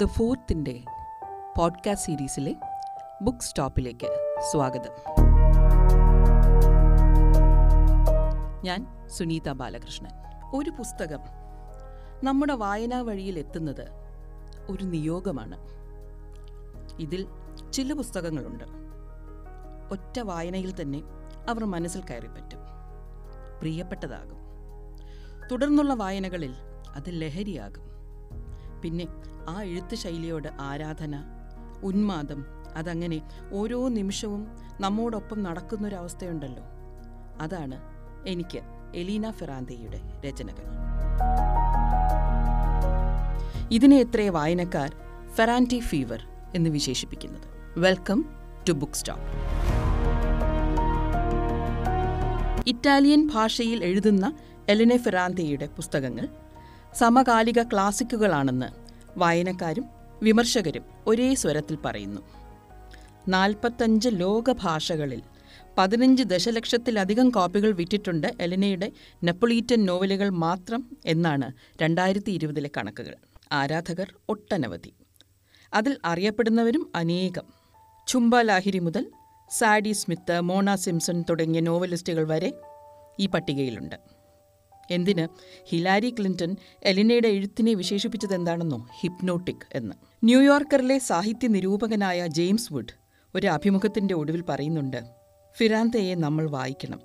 The ഫോർത്തിന്റെ podcast സീരീസിലെ book സ്റ്റോപ്പിലേക്ക് സ്വാഗതം. ഞാൻ സുനീത ബാലകൃഷ്ണൻ. ഒരു പുസ്തകം നമ്മുടെ വായനാ വഴിയിൽ എത്തുന്നത് ഒരു നിയോഗമാണ്. ഇതിൽ ചില പുസ്തകങ്ങളുണ്ട്. ഒറ്റ വായനയിൽ തന്നെ അവർ മനസ്സിൽ കയറിപ്പറ്റും പ്രിയപ്പെട്ടതാകും. തുടർന്നുള്ള വായനകളിൽ അത് ലഹരിയാകും. പിന്നെ ആ എഴുത്ത് ശൈലിയോട് ആരാധന ഉന്മാദം അതങ്ങനെ ഓരോ നിമിഷവും നമ്മോടൊപ്പം നടക്കുന്നൊരവസ്ഥയുണ്ടല്ലോ. അതാണ് എനിക്ക് എലീന ഫെറാന്തയുടെ രചനകൾ. ഇതിനെ എത്രേ വായനക്കാർ ഫെറാന്റി ഫീവർ എന്ന് വിശേഷിപ്പിക്കുന്നത്. Welcome to book stop. Italian ഭാഷയിൽ എഴുതുന്ന എലിനെ ഫെറാന്തയുടെ പുസ്തകങ്ങൾ സമകാലിക ക്ലാസിക്കുകളാണെന്ന് വായനക്കാരും വിമർശകരും ഒരേ സ്വരത്തിൽ പറയുന്നു. നാൽപ്പത്തഞ്ച് ലോകഭാഷകളിൽ പതിനഞ്ച് ദശലക്ഷത്തിലധികം കോപ്പികൾ വിറ്റിട്ടുണ്ട് എലിനയുടെ നെപ്പൊളീറ്റൻ നോവലുകൾ മാത്രം എന്നാണ് രണ്ടായിരത്തി ഇരുപതിലെ കണക്കുകൾ. ആരാധകർ ഒട്ടനവധി. അതിൽ അറിയപ്പെടുന്നവരും അനേകം. ചുംബ ലാഹിരി മുതൽ സാഡി സ്മിത്ത് മോണ സിംസൺ തുടങ്ങിയ നോവലിസ്റ്റുകൾ വരെ ഈ പട്ടികയിലുണ്ട്. എന്തിന്? ഹിലാരി ക്ലിന്റൺ എലിനയുടെ എഴുത്തിനെ വിശേഷിപ്പിച്ചത് എന്താണെന്നോ ഹിപ്നോട്ടിക് എന്ന്. ന്യൂയോർക്കറിലെ സാഹിത്യ നിരൂപകനായ ജെയിംസ് വുഡ് ഒരു അഭിമുഖത്തിന്റെ ഒടുവിൽ പറയുന്നുണ്ട് ഫിറാന്തയെ നമ്മൾ വായിക്കണം.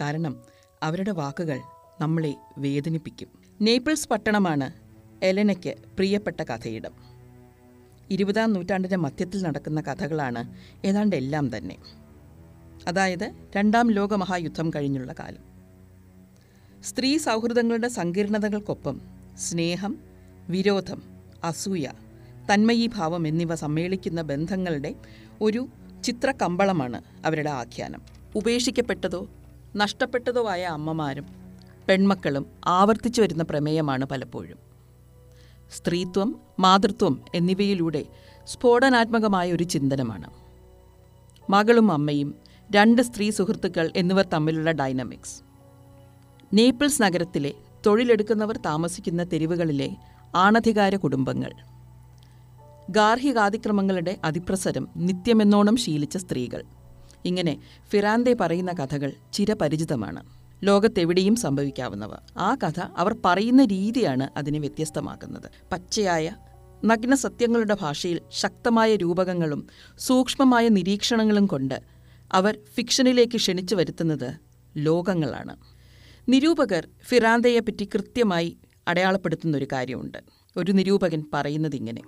കാരണം അവരുടെ വാക്കുകൾ നമ്മളെ വേദനിപ്പിക്കും. നേപ്പിൾസ് പട്ടണമാണ് എലനയ്ക്ക് പ്രിയപ്പെട്ട കഥയിടം. ഇരുപതാം നൂറ്റാണ്ടിന്റെ മധ്യത്തിൽ നടക്കുന്ന കഥകളാണ് ഏതാണ്ട് എല്ലാം തന്നെ. അതായത് രണ്ടാം ലോകമഹായുദ്ധം കഴിഞ്ഞുള്ള കാലം. സ്ത്രീ സൗഹൃദങ്ങളുടെ സങ്കീർണതകൾക്കൊപ്പം സ്നേഹം വിരോധം അസൂയ തന്മയീഭാവം എന്നിവ സമ്മേളിക്കുന്ന ബന്ധങ്ങളുടെ ഒരു ചിത്രകമ്പളമാണ് അവരുടെ ആഖ്യാനം. ഉപേക്ഷിക്കപ്പെട്ടതോ നഷ്ടപ്പെട്ടതോ ആയ അമ്മമാരും പെൺമക്കളും ആവർത്തിച്ചു വരുന്ന പ്രമേയമാണ് പലപ്പോഴും. സ്ത്രീത്വം മാതൃത്വം എന്നിവയിലൂടെ സ്ഫോടനാത്മകമായ ഒരു ചിന്തനമാണ്. മകളും അമ്മയും രണ്ട് സ്ത്രീ സുഹൃത്തുക്കൾ എന്നിവർ തമ്മിലുള്ള ഡൈനമിക്സ്. നേപ്പിൾസ് നഗരത്തിലെ തൊഴിലെടുക്കുന്നവർ താമസിക്കുന്ന തെരുവുകളിലെ ആണധികാര കുടുംബങ്ങൾ. ഗാർഹികാതിക്രമങ്ങളുടെ അതിപ്രസരം നിത്യമെന്നോണം ശീലിച്ച സ്ത്രീകൾ. ഇങ്ങനെ ഫിറാന്തെ പറയുന്ന കഥകൾ ചിരപരിചിതമാണ്. ലോകത്തെവിടെയും സംഭവിക്കാവുന്നവ. ആ കഥ അവർ പറയുന്ന രീതിയാണ് അതിനെ വ്യത്യസ്തമാക്കുന്നത്. പച്ചയായ നഗ്ന സത്യങ്ങളുടെ ഭാഷയിൽ ശക്തമായ രൂപകങ്ങളും സൂക്ഷ്മമായ നിരീക്ഷണങ്ങളും കൊണ്ട് അവർ ഫിക്ഷനിലേക്ക് ക്ഷണിച്ചു വരുത്തുന്നത് ലോകങ്ങളാണ്. നിരൂപകർ ഫിറാന്തയെപ്പറ്റി കൃത്യമായി അടയാളപ്പെടുത്തുന്ന ഒരു കാര്യമുണ്ട്. ഒരു നിരൂപകൻ പറയുന്നത് ഇങ്ങനെ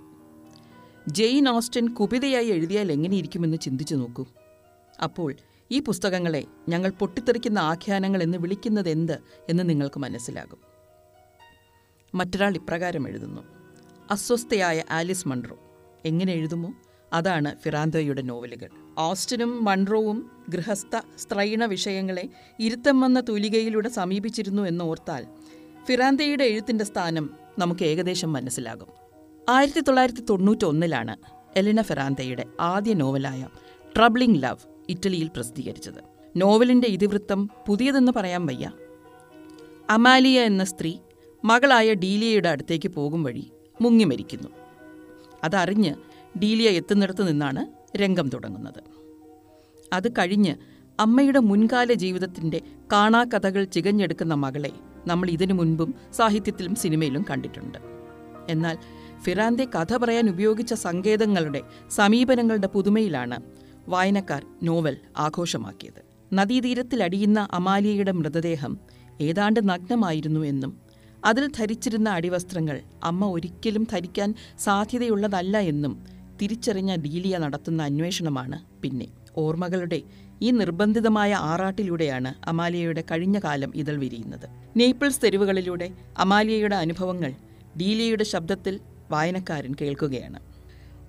ജെയിൻ ഓസ്റ്റിൻ കുപിതയായി എഴുതിയാൽ എങ്ങനെയിരിക്കുമെന്ന് ചിന്തിച്ചു നോക്കൂ. അപ്പോൾ ഈ പുസ്തകങ്ങളെ ഞങ്ങൾ പൊട്ടിത്തെറിക്കുന്ന ആഖ്യാനങ്ങൾ എന്ന് വിളിക്കുന്നത് എന്ത് എന്ന് നിങ്ങൾക്ക് മനസ്സിലാകും. മറ്റൊരാൾ ഇപ്രകാരം എഴുതുന്നു. അസ്വസ്ഥയായ ആലിസ് മൺറോ. എങ്ങനെ എഴുതുമോ? അതാണ് ഫിറാന്തോയുടെ നോവലുകൾ. ഓസ്റ്റിനും മൺറോവും ഗൃഹസ്ഥ സ്ത്രൈണ വിഷയങ്ങളെ ഇരുത്തം വന്ന തൂലികയിലൂടെ സമീപിച്ചിരുന്നു എന്നോർത്താൽ ഫിറാന്തയുടെ എഴുത്തിന്റെ സ്ഥാനം നമുക്ക് ഏകദേശം മനസ്സിലാകും. ആയിരത്തി തൊള്ളായിരത്തി തൊണ്ണൂറ്റൊന്നിലാണ് എലിന ഫെറാന്തയുടെ ആദ്യ നോവലായ ട്രബ്ലിംഗ് ലവ് ഇറ്റലിയിൽ പ്രസിദ്ധീകരിച്ചത്. നോവലിന്റെ ഇതിവൃത്തം പുതിയതെന്ന് പറയാൻ വയ്യ. അമാലിയ എന്ന സ്ത്രീ മകളായ ഡീലിയയുടെ അടുത്തേക്ക് പോകും വഴി മുങ്ങി മരിക്കുന്നു. അതറിഞ്ഞ് ഡീലിയ എത്തുന്നിടത്ത് നിന്നാണ് രംഗം തുടങ്ങുന്നത്. അത് കഴിഞ്ഞ് അമ്മയുടെ മുൻകാല ജീവിതത്തിന്റെ കാണാകഥകൾ ചികഞ്ഞെടുക്കുന്ന മകളെ നമ്മൾ ഇതിനു മുൻപും സാഹിത്യത്തിലും സിനിമയിലും കണ്ടിട്ടുണ്ട്. എന്നാൽ ഫിറാന്റെ കഥ പറയാൻ ഉപയോഗിച്ച സങ്കേതങ്ങളുടെ സമീപനങ്ങളുടെ പുതുമയിലാണ് വായനക്കാർ നോവൽ ആഘോഷമാക്കിയത്. നദീതീരത്തിലടിയുന്ന അമാലിയയുടെ മൃതദേഹം ഏതാണ്ട് നഗ്നമായിരുന്നു എന്നും അതിൽ ധരിച്ചിരുന്ന അടിവസ്ത്രങ്ങൾ അമ്മ ഒരിക്കലും ധരിക്കാൻ സാധ്യതയുള്ളതല്ല എന്നും തിരിച്ചറിഞ്ഞ ഡീലിയ നടത്തുന്ന അന്വേഷണമാണ് പിന്നെ ഓർമ്മകളുടെ ഈ നിർബന്ധിതമായ ആറാട്ടിലൂടെയാണ് അമാലിയയുടെ കഴിഞ്ഞ കാലം ഇതൾ വിരിയുന്നത്. നേപ്പിൾസ് തെരുവുകളിലൂടെ അമാലിയയുടെ അനുഭവങ്ങൾ ഡീലിയയുടെ ശബ്ദത്തിൽ വായനക്കാരൻ കേൾക്കുകയാണ്.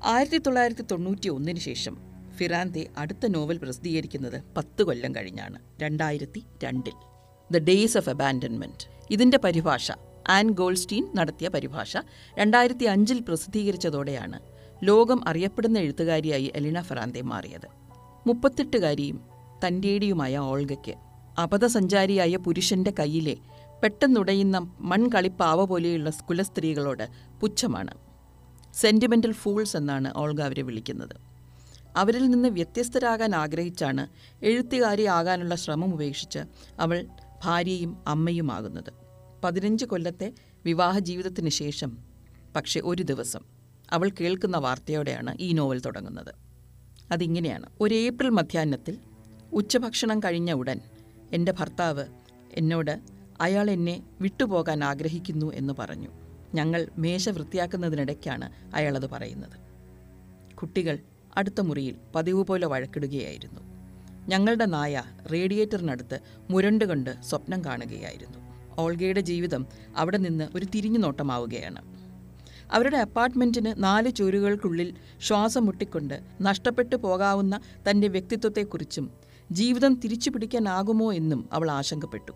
ആയിരത്തി തൊള്ളായിരത്തി തൊണ്ണൂറ്റി ഒന്നിന് ശേഷം ഫിറാന്തെ അടുത്ത നോവൽ പ്രസിദ്ധീകരിക്കുന്നത് പത്ത് കൊല്ലം കഴിഞ്ഞാണ് രണ്ടായിരത്തി രണ്ടിൽ ദ ഡേയ്സ് ഓഫ് അബാൻഡൻമെന്റ് ഇതിന്റെ പരിഭാഷ ആൻ ഗോൾസ്റ്റീൻ നടത്തിയ പരിഭാഷ രണ്ടായിരത്തി അഞ്ചിൽ പ്രസിദ്ധീകരിച്ചതോടെയാണ് ലോകം അറിയപ്പെടുന്ന എഴുത്തുകാരിയായി എലിന ഫെറാന്തെ മാറിയത്. മുപ്പത്തെട്ടുകാരിയും തന്റേടിയുമായ ഓൾഗയ്ക്ക് അപഥസഞ്ചാരിയായ പുരുഷന്റെ കയ്യിലെ പെട്ടെന്നുടയുന്ന മൺകളിപ്പാവ പോലെയുള്ള കുലസ്ത്രീകളോട് പുച്ഛമാണ്. സെന്റിമെന്റൽ ഫൂൾസ് എന്നാണ് ഓൾഗ അവരെ വിളിക്കുന്നത്. അവരിൽ നിന്ന് വ്യത്യസ്തരാകാൻ ആഗ്രഹിച്ചാണ് എഴുത്തുകാരി ആകാനുള്ള ശ്രമം ഉപേക്ഷിച്ച് അവൾ ഭാര്യയും അമ്മയുമാകുന്നത്. പതിനഞ്ച് കൊല്ലത്തെ വിവാഹ ജീവിതത്തിന് ശേഷം പക്ഷേ ഒരു ദിവസം അവൾ കേൾക്കുന്ന വാർത്തയോടെയാണ് ഈ നോവൽ തുടങ്ങുന്നത്. അതിങ്ങനെയാണ്. ഒരു ഏപ്രിൽ മധ്യാഹ്നത്തിൽ ഉച്ചഭക്ഷണം കഴിഞ്ഞ ഉടൻ എന്റെ ഭർത്താവ് എന്നോട് അയാൾ എന്നെ വിട്ടുപോകാൻ ആഗ്രഹിക്കുന്നു എന്ന് പറഞ്ഞു. ഞങ്ങൾ മേശ വൃത്തിയാക്കുന്നതിനിടയ്ക്കാണ് അയാളത് പറയുന്നത്. കുട്ടികൾ അടുത്ത മുറിയിൽ പതിവ് പോലെ വഴക്കിടുകയായിരുന്നു. ഞങ്ങളുടെ നായ റേഡിയേറ്ററിനടുത്ത് മുരണ്ടുകൊണ്ട് സ്വപ്നം കാണുകയായിരുന്നു. ഓൾഗയുടെ ജീവിതം അവിടെ നിന്ന് ഒരു തിരിഞ്ഞു നോട്ടമാവുകയാണ്. അവരുടെ അപ്പാർട്ട്മെന്റിന് നാല് ചുവരുകൾക്കുള്ളിൽ ശ്വാസം മുട്ടിക്കൊണ്ട് നഷ്ടപ്പെട്ടു പോകാവുന്ന തന്റെ വ്യക്തിത്വത്തെക്കുറിച്ചും ജീവിതം തിരിച്ചു പിടിക്കാനാകുമോ എന്നും അവൾ ആശങ്കപ്പെട്ടു.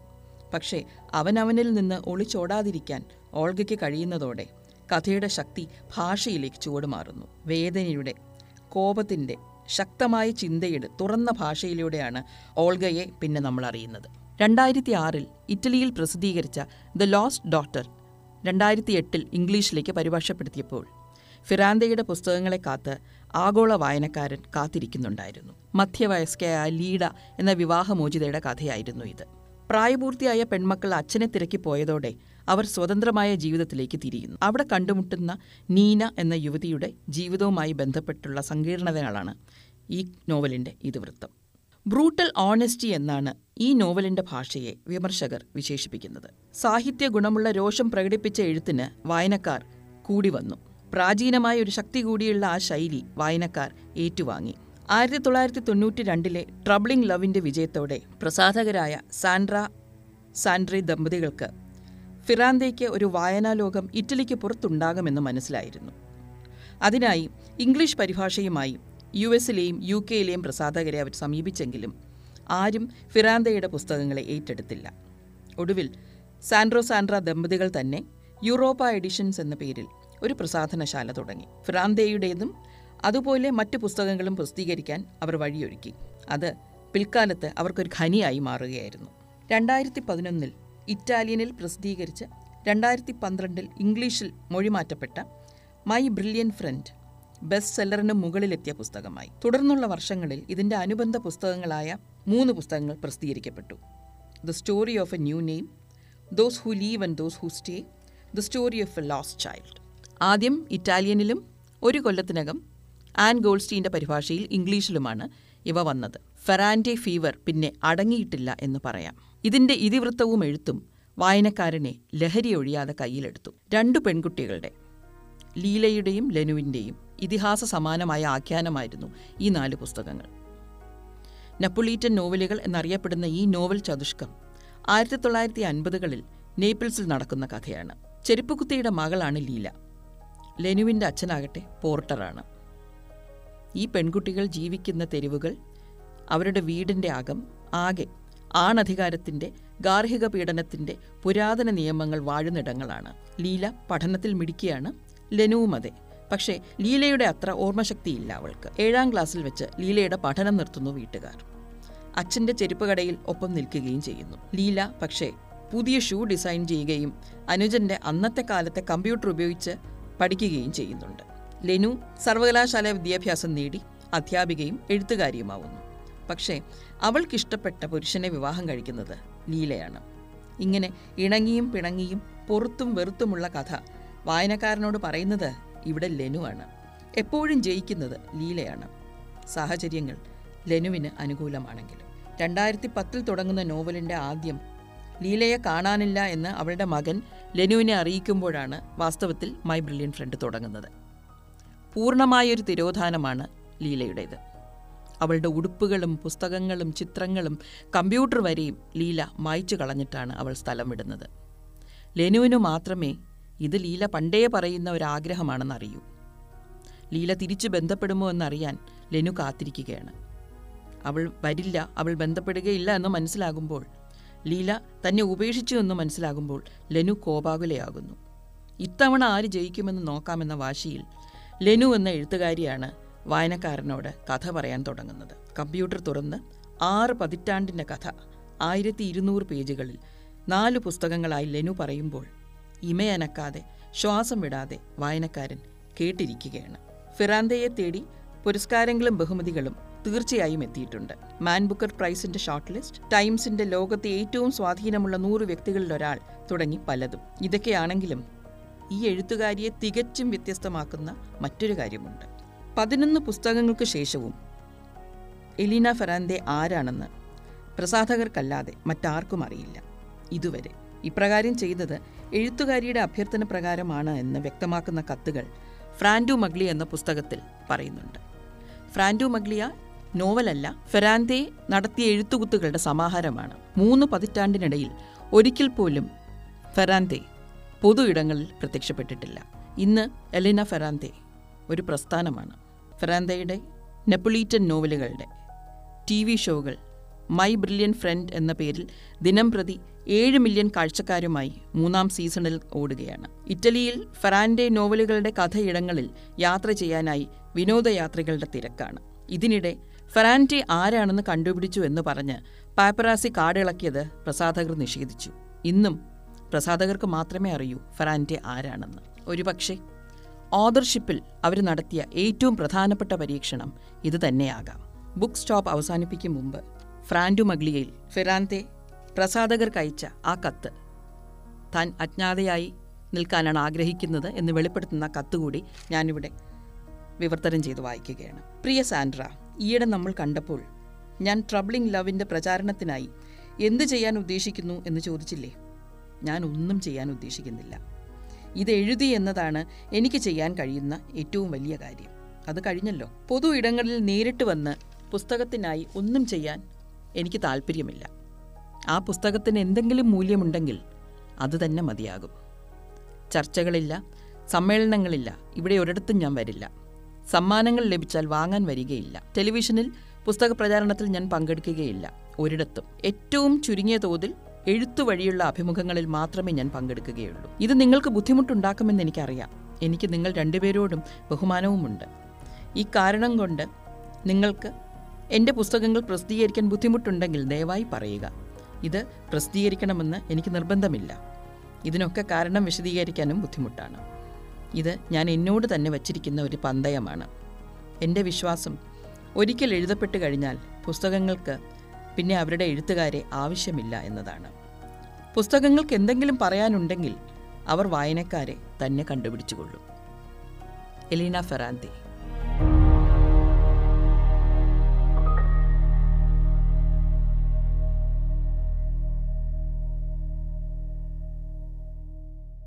പക്ഷേ അവനവനിൽ നിന്ന് ഒളിച്ചോടാതിരിക്കാൻ ഓൾഗയ്ക്ക് കഴിയുന്നതോടെ കഥയുടെ ശക്തി ഭാഷയിലേക്ക് ചുവടുമാറുന്നു. വേദനയുടെ കോപത്തിന്റെ ശക്തമായ ചിന്തയുടെ തുറന്ന ഭാഷയിലൂടെയാണ് ഓൾഗയെ പിന്നെ നമ്മൾ അറിയുന്നത് രണ്ടായിരത്തി ആറിൽ ഇറ്റലിയിൽ പ്രസിദ്ധീകരിച്ച ദ ലോസ്റ്റ് ഡോട്ടർ രണ്ടായിരത്തി എട്ടിൽ ഇംഗ്ലീഷിലേക്ക് പരിഭാഷപ്പെടുത്തിയപ്പോൾ ഫിറാന്തയുടെ പുസ്തകങ്ങളെ കാത്ത് ആഗോള വായനക്കാരൻ കാത്തിരിക്കുന്നുണ്ടായിരുന്നു. മധ്യവയസ്കയായ ലീഡ എന്ന വിവാഹമോചിതയുടെ കഥയായിരുന്നു ഇത്. പ്രായപൂർത്തിയായ പെൺമക്കൾ അച്ഛനെ തിരക്കി പോയതോടെ അവർ സ്വതന്ത്രമായ ജീവിതത്തിലേക്ക് തിരിയുന്നു. അവിടെ കണ്ടുമുട്ടുന്ന നീന എന്ന യുവതിയുടെ ജീവിതവുമായി ബന്ധപ്പെട്ടുള്ള സങ്കീർണതകളാണ് ഈ നോവലിന്റെ ഇതിവൃത്തം. ബ്രൂട്ടൽ ഓണസ്റ്റി എന്നാണ് ഈ നോവലിന്റെ ഭാഷയെ വിമർശകർ വിശേഷിപ്പിക്കുന്നത്. സാഹിത്യ ഗുണമുള്ള രോഷം പ്രകടിപ്പിച്ച എഴുത്തിന് വായനക്കാർ കൂടി വന്നു പ്രാചീനമായ ഒരു ശക്തി കൂടിയുള്ള ആ ശൈലി വായനക്കാർ ഏറ്റുവാങ്ങി. ആയിരത്തി തൊള്ളായിരത്തി തൊണ്ണൂറ്റി രണ്ടിലെ ട്രബിളിംഗ് ലവിന്റെ വിജയത്തോടെ പ്രസാധകരായ സാൻഡ്ര സാൻഡ്രി ദമ്പതികൾക്ക് ഫിറാന്തയ്ക്ക് ഒരു വായനാലോകം ഇറ്റലിക്ക് പുറത്തുണ്ടാകുമെന്ന് മനസ്സിലായിരുന്നു. അതിനായി ഇംഗ്ലീഷ് പരിഭാഷയുമായി യു എസിലെയും യു കെയിലെയും പ്രസാധകരെ അവർ സമീപിച്ചെങ്കിലും ആരും ഫിറാന്തയുടെ പുസ്തകങ്ങളെ ഏറ്റെടുത്തില്ല. ഒടുവിൽ സാൻഡ്രോ സാൻഡ്ര ദമ്പതികൾ തന്നെ യൂറോപ്പ എഡിഷൻസ് എന്ന പേരിൽ ഒരു പ്രസാധനശാല തുടങ്ങി. ഫിറാന്തയുടേതും അതുപോലെ മറ്റു പുസ്തകങ്ങളും പ്രസിദ്ധീകരിക്കാൻ അവർ വഴിയൊരുക്കി. അത് പിൽക്കാലത്ത് അവർക്കൊരു ഖനിയായി മാറുകയായിരുന്നു. രണ്ടായിരത്തി പതിനൊന്നിൽ ഇറ്റാലിയനിൽ പ്രസിദ്ധീകരിച്ച് രണ്ടായിരത്തി പന്ത്രണ്ടിൽ ഇംഗ്ലീഷിൽ മൊഴിമാറ്റപ്പെട്ട മൈ ബ്രില്യൻ ഫ്രണ്ട് ബെസ്റ്റ് സെല്ലറിന് മുകളിലെത്തിയ പുസ്തകമായി. തുടർന്നുള്ള വർഷങ്ങളിൽ ഇതിന്റെ അനുബന്ധ പുസ്തകങ്ങളായ മൂന്ന് പുസ്തകങ്ങൾ പ്രസിദ്ധീകരിക്കപ്പെട്ടു. The story of a new name those who leave and those who stay the story of a lost child ആദ്യം ഇറ്റാലിയനിലും ഒരു കൊല്ലത്തിനകം ആൻ ഗോൾസ്റ്റീന്റെ പരിഭാഷയിൽ ഇംഗ്ലീഷിലുമാണ് ഇവ വന്നത്. ഫെറാൻഡെ ഫീവർ പിന്നെ അടങ്ങിയിട്ടില്ല എന്ന് പറയാം. ഇതിന്റെ ഇതിവൃത്തവും എഴുത്തും വായനക്കാരനെ ലഹരി ഒഴിയാതെ കയ്യിലെടുത്തു. രണ്ടു പെൺകുട്ടികളുടെ ലീലയുടെയും ലെനുവിന്റെയും ഇതിഹാസ സമാനമായ ആഖ്യാനമായിരുന്നു ഈ നാല് പുസ്തകങ്ങൾ. നപ്പൊളീറ്റൻ നോവലുകൾ എന്നറിയപ്പെടുന്ന ഈ നോവൽ ചതുഷ്കം ആയിരത്തി തൊള്ളായിരത്തി അൻപതുകളിൽ നേപ്പിൾസിൽ നടക്കുന്ന കഥയാണ്. ചെരുപ്പുകുത്തിയുടെ മകളാണ് ലീല. ലെനുവിന്റെ അച്ഛനാകട്ടെ പോർട്ടറാണ്. ഈ പെൺകുട്ടികൾ ജീവിക്കുന്ന തെരുവുകൾ അവരുടെ വീടിന്റെ അകം ആകെ ആണധികാരത്തിന്റെ ഗാർഹിക പീഡനത്തിന്റെ പുരാതന നിയമങ്ങൾ വാഴുന്നിടങ്ങളാണ് ലീല പഠനത്തിൽ മിടിക്കുകയാണ് ലെനുവും അതെ പക്ഷേ ലീലയുടെ അത്ര ഓർമ്മശക്തിയില്ല അവൾക്ക്. ഏഴാം ക്ലാസ്സിൽ വെച്ച് ലീലയുടെ പഠനം നിർത്തുന്നു വീട്ടുകാർ. അച്ഛന്റെ ചെരുപ്പ് കടയിൽ ഒപ്പം നിൽക്കുകയും ചെയ്യുന്നു. ലീല പക്ഷേ പുതിയ ഷൂ ഡിസൈൻ ചെയ്യുകയും അനുജന്റെ അന്നത്തെ കാലത്തെ കമ്പ്യൂട്ടർ ഉപയോഗിച്ച് പഠിക്കുകയും ചെയ്യുന്നുണ്ട്. ലെനു സർവകലാശാല വിദ്യാഭ്യാസം നേടി അധ്യാപികയും എഴുത്തുകാരിയുമാവുന്നു. പക്ഷേ അവൾക്കിഷ്ടപ്പെട്ട പുരുഷനെ വിവാഹം കഴിക്കുന്നത് ലീലയാണ്. ഇങ്ങനെ ഇണങ്ങിയും പിണങ്ങിയും പൊറുത്തും വെറുത്തുമുള്ള കഥ വായനക്കാരനോട് പറയുന്നത് ഇവിടെ ലെനുവാണ്. എപ്പോഴും ജയിക്കുന്നത് ലീലയാണ്. സാഹചര്യങ്ങൾ ലെനുവിന് അനുകൂലമാണെങ്കിലും. രണ്ടായിരത്തി പത്തിൽ തുടങ്ങുന്ന നോവലിന്റെ ആദ്യം ലീലയെ കാണാനില്ല എന്ന് അവളുടെ മകൻ ലെനുവിനെ അറിയിക്കുമ്പോഴാണ് വാസ്തവത്തിൽ മൈ ബ്രില്യൻ ഫ്രണ്ട് തുടങ്ങുന്നത്. പൂർണമായൊരു തിരോധാനമാണ് ലീലയുടേത്. അവളുടെ ഉടുപ്പുകളും പുസ്തകങ്ങളും ചിത്രങ്ങളും കമ്പ്യൂട്ടർ വരെയും ലീല മായ്ച്ചു കളഞ്ഞിട്ടാണ് അവൾ സ്ഥലം വിടുന്നത്. ലെനുവിനു മാത്രമേ ഇത് ലീല പണ്ടേ പറയുന്ന ഒരാഗ്രഹമാണെന്നറിയൂ. ലീല തിരിച്ചു ബന്ധപ്പെടുമോ എന്നറിയാൻ ലെനു കാത്തിരിക്കുകയാണ്. അവൾ വരില്ല അവൾ ബന്ധപ്പെടുകയില്ല എന്ന് മനസ്സിലാകുമ്പോൾ ലീല തന്നെ ഉപേക്ഷിച്ചു എന്ന് മനസ്സിലാകുമ്പോൾ ലെനു കോപാകുലയാകുന്നു. ഇത്തവണ ആര് ജയിക്കുമെന്ന് നോക്കാമെന്ന വാശിയിൽ ലെനു എന്ന എഴുത്തുകാരിയാണ് വായനക്കാരനോട് കഥ പറയാൻ തുടങ്ങുന്നത്. കമ്പ്യൂട്ടർ തുറന്ന് ആറ് പതിറ്റാണ്ടിന്റെ കഥ ആയിരത്തി ഇരുന്നൂറ് പേജുകളിൽ നാല് പുസ്തകങ്ങളായി ലെനു പറയുമ്പോൾ ഇമയനക്കാതെ ശ്വാസം വിടാതെ വായനക്കാരൻ കേട്ടിരിക്കുകയാണ്. ഫിറാന്തയെ തേടി പുരസ്കാരങ്ങളും ബഹുമതികളും തീർച്ചയായും എത്തിയിട്ടുണ്ട്. മാൻ ബുക്കർ പ്രൈസിന്റെ ഷോർട്ട് ലിസ്റ്റ് ടൈംസിന്റെ ലോകത്തെ ഏറ്റവും സ്വാധീനമുള്ള നൂറ് വ്യക്തികളിൽ ഒരാൾ തുടങ്ങി പലതും. ഇതൊക്കെയാണെങ്കിലും ഈ എഴുത്തുകാരിയെ തികച്ചും വ്യത്യസ്തമാക്കുന്ന മറ്റൊരു കാര്യമുണ്ട്. പതിനൊന്ന് പുസ്തകങ്ങൾക്ക് ശേഷവും എലീന ഫെറാൻഡെ ആരാണെന്ന് പ്രസാധകർക്കല്ലാതെ മറ്റാർക്കും അറിയില്ല. ഇതുവരെ. ഇപ്രകാരം ചെയ്തത് എഴുത്തുകാരിയുടെ അഭ്യർത്ഥന പ്രകാരമാണ് എന്ന് വ്യക്തമാക്കുന്ന കത്തുകൾ ഫ്രാൻഡു മഗ്ലി എന്ന പുസ്തകത്തിൽ പറയുന്നുണ്ട്. ഫ്രാൻഡു മഗ്ലിയ നോവലല്ല ഫെറാൻഡെ നടത്തിയ എഴുത്തുകുത്തുകളുടെ സമാഹാരമാണ്. മൂന്ന് പതിറ്റാണ്ടിനിടയിൽ ഒരിക്കൽ പോലും ഫെറാൻഡെ പൊതു ഇടങ്ങളിൽ പ്രത്യക്ഷപ്പെട്ടിട്ടില്ല. ഇന്ന് എലിന ഫെറാൻഡെ ഒരു പ്രസ്ഥാനമാണ്. ഫെറാൻഡയുടെ നെപ്പുളീറ്റൻ നോവലുകളുടെ ടി വി ഷോകൾ മൈ ബ്രില്യൻ ഫ്രണ്ട് എന്ന പേരിൽ ദിനം പ്രതി ഏഴ് മില്യൺ കാഴ്ചക്കാരുമായി മൂന്നാം സീസണിൽ ഓടുകയാണ്. ഇറ്റലിയിൽ ഫെറാൻഡെ നോവലുകളുടെ കഥയിടങ്ങളിൽ യാത്ര ചെയ്യാനായി വിനോദയാത്രികളുടെ തിരക്കാണ്. ഇതിനിടെ ഫെറാൻഡെ ആരാണെന്ന് കണ്ടുപിടിച്ചു എന്ന് പറഞ്ഞ് പാപ്പറാസി കാടിളക്കിയത് പ്രസാധകർ നിഷേധിച്ചു. ഇന്നും പ്രസാധകർക്ക് മാത്രമേ അറിയൂ ഫെറാൻഡെ ആരാണെന്ന്. ഒരുപക്ഷെ ഓദർഷിപ്പിൽ അവർ നടത്തിയ ഏറ്റവും പ്രധാനപ്പെട്ട പരീക്ഷണം ഇതുതന്നെയാകാം. ബുക്ക് സ്റ്റോപ്പ് അവസാനിപ്പിക്കും മുമ്പ് ഫ്രാൻഡു മഗ്ലിയയിൽ ഫെറാൻതെ പ്രസാധകർക്ക് അയച്ച ആ കത്ത്. താൻ അജ്ഞാതയായി നിൽക്കാനാണ് ആഗ്രഹിക്കുന്നത് എന്ന് വെളിപ്പെടുത്തുന്ന കത്തുകൂടി ഞാനിവിടെ വിവർത്തനം ചെയ്ത് വായിക്കുകയാണ്. പ്രിയ സാൻഡ്ര ഈയിടെ നമ്മൾ കണ്ടപ്പോൾ ഞാൻ ട്രബിളിംഗ് ലവിന്റെ പ്രചാരണത്തിനായി എന്ത് ചെയ്യാൻ ഉദ്ദേശിക്കുന്നു എന്ന് ചോദിച്ചില്ലേ? ഞാൻ ഒന്നും ചെയ്യാൻ ഉദ്ദേശിക്കുന്നില്ല. ഇത് എഴുതി എന്നതാണ് എനിക്ക് ചെയ്യാൻ കഴിയുന്ന ഏറ്റവും വലിയ കാര്യം. അത് കഴിഞ്ഞല്ലോ. പൊതു ഇടങ്ങളിൽ നേരിട്ട് വന്ന് പുസ്തകത്തിനായി ഒന്നും ചെയ്യാൻ എനിക്ക് താല്പര്യമില്ല ആ പുസ്തകത്തിന് എന്തെങ്കിലും മൂല്യമുണ്ടെങ്കിൽ അത് തന്നെ മതിയാകും. ചർച്ചകളില്ല സമ്മേളനങ്ങളില്ല ഇവിടെ ഒരിടത്തും ഞാൻ വരില്ല. സമ്മാനങ്ങൾ ലഭിച്ചാൽ വാങ്ങാൻ വരികയില്ല. ടെലിവിഷനിൽ പുസ്തക പ്രചാരണത്തിൽ ഞാൻ പങ്കെടുക്കുകയില്ല. ഒരിടത്തും. ഏറ്റവും ചുരുങ്ങിയ തോതിൽ എഴുത്തു വഴിയുള്ള അഭിമുഖങ്ങളിൽ മാത്രമേ ഞാൻ പങ്കെടുക്കുകയുള്ളൂ. ഇത് നിങ്ങൾക്ക് ബുദ്ധിമുട്ടുണ്ടാക്കുമെന്ന് എനിക്കറിയാം. എനിക്ക് നിങ്ങൾ രണ്ടുപേരോടും ബഹുമാനവുമുണ്ട്. ഈ കാരണം കൊണ്ട് നിങ്ങൾക്ക് എന്റെ പുസ്തകങ്ങൾ പ്രസിദ്ധീകരിക്കാൻ ബുദ്ധിമുട്ടുണ്ടെങ്കിൽ ദയവായി പറയുക. ഇത് പ്രസിദ്ധീകരിക്കണമെന്ന് എനിക്ക് നിർബന്ധമില്ല. ഇതിനൊക്കെ കാരണം വിശദീകരിക്കാനും ബുദ്ധിമുട്ടാണ്. ഇത് ഞാൻ എന്നോട് തന്നെ വച്ചിരിക്കുന്ന ഒരു പന്തയമാണ്. എന്റെ വിശ്വാസം ഒരിക്കൽ എഴുതപ്പെട്ട് കഴിഞ്ഞാൽ പുസ്തകങ്ങൾക്ക് പിന്നെ അവരുടെ എഴുത്തുകാരെ ആവശ്യമില്ല എന്നതാണ്. പുസ്തകങ്ങൾക്ക് എന്തെങ്കിലും പറയാനുണ്ടെങ്കിൽ അവർ വായനക്കാരെ തന്നെ കണ്ടുപിടിച്ചുകൊള്ളും. എലീന ഫെറാന്തി.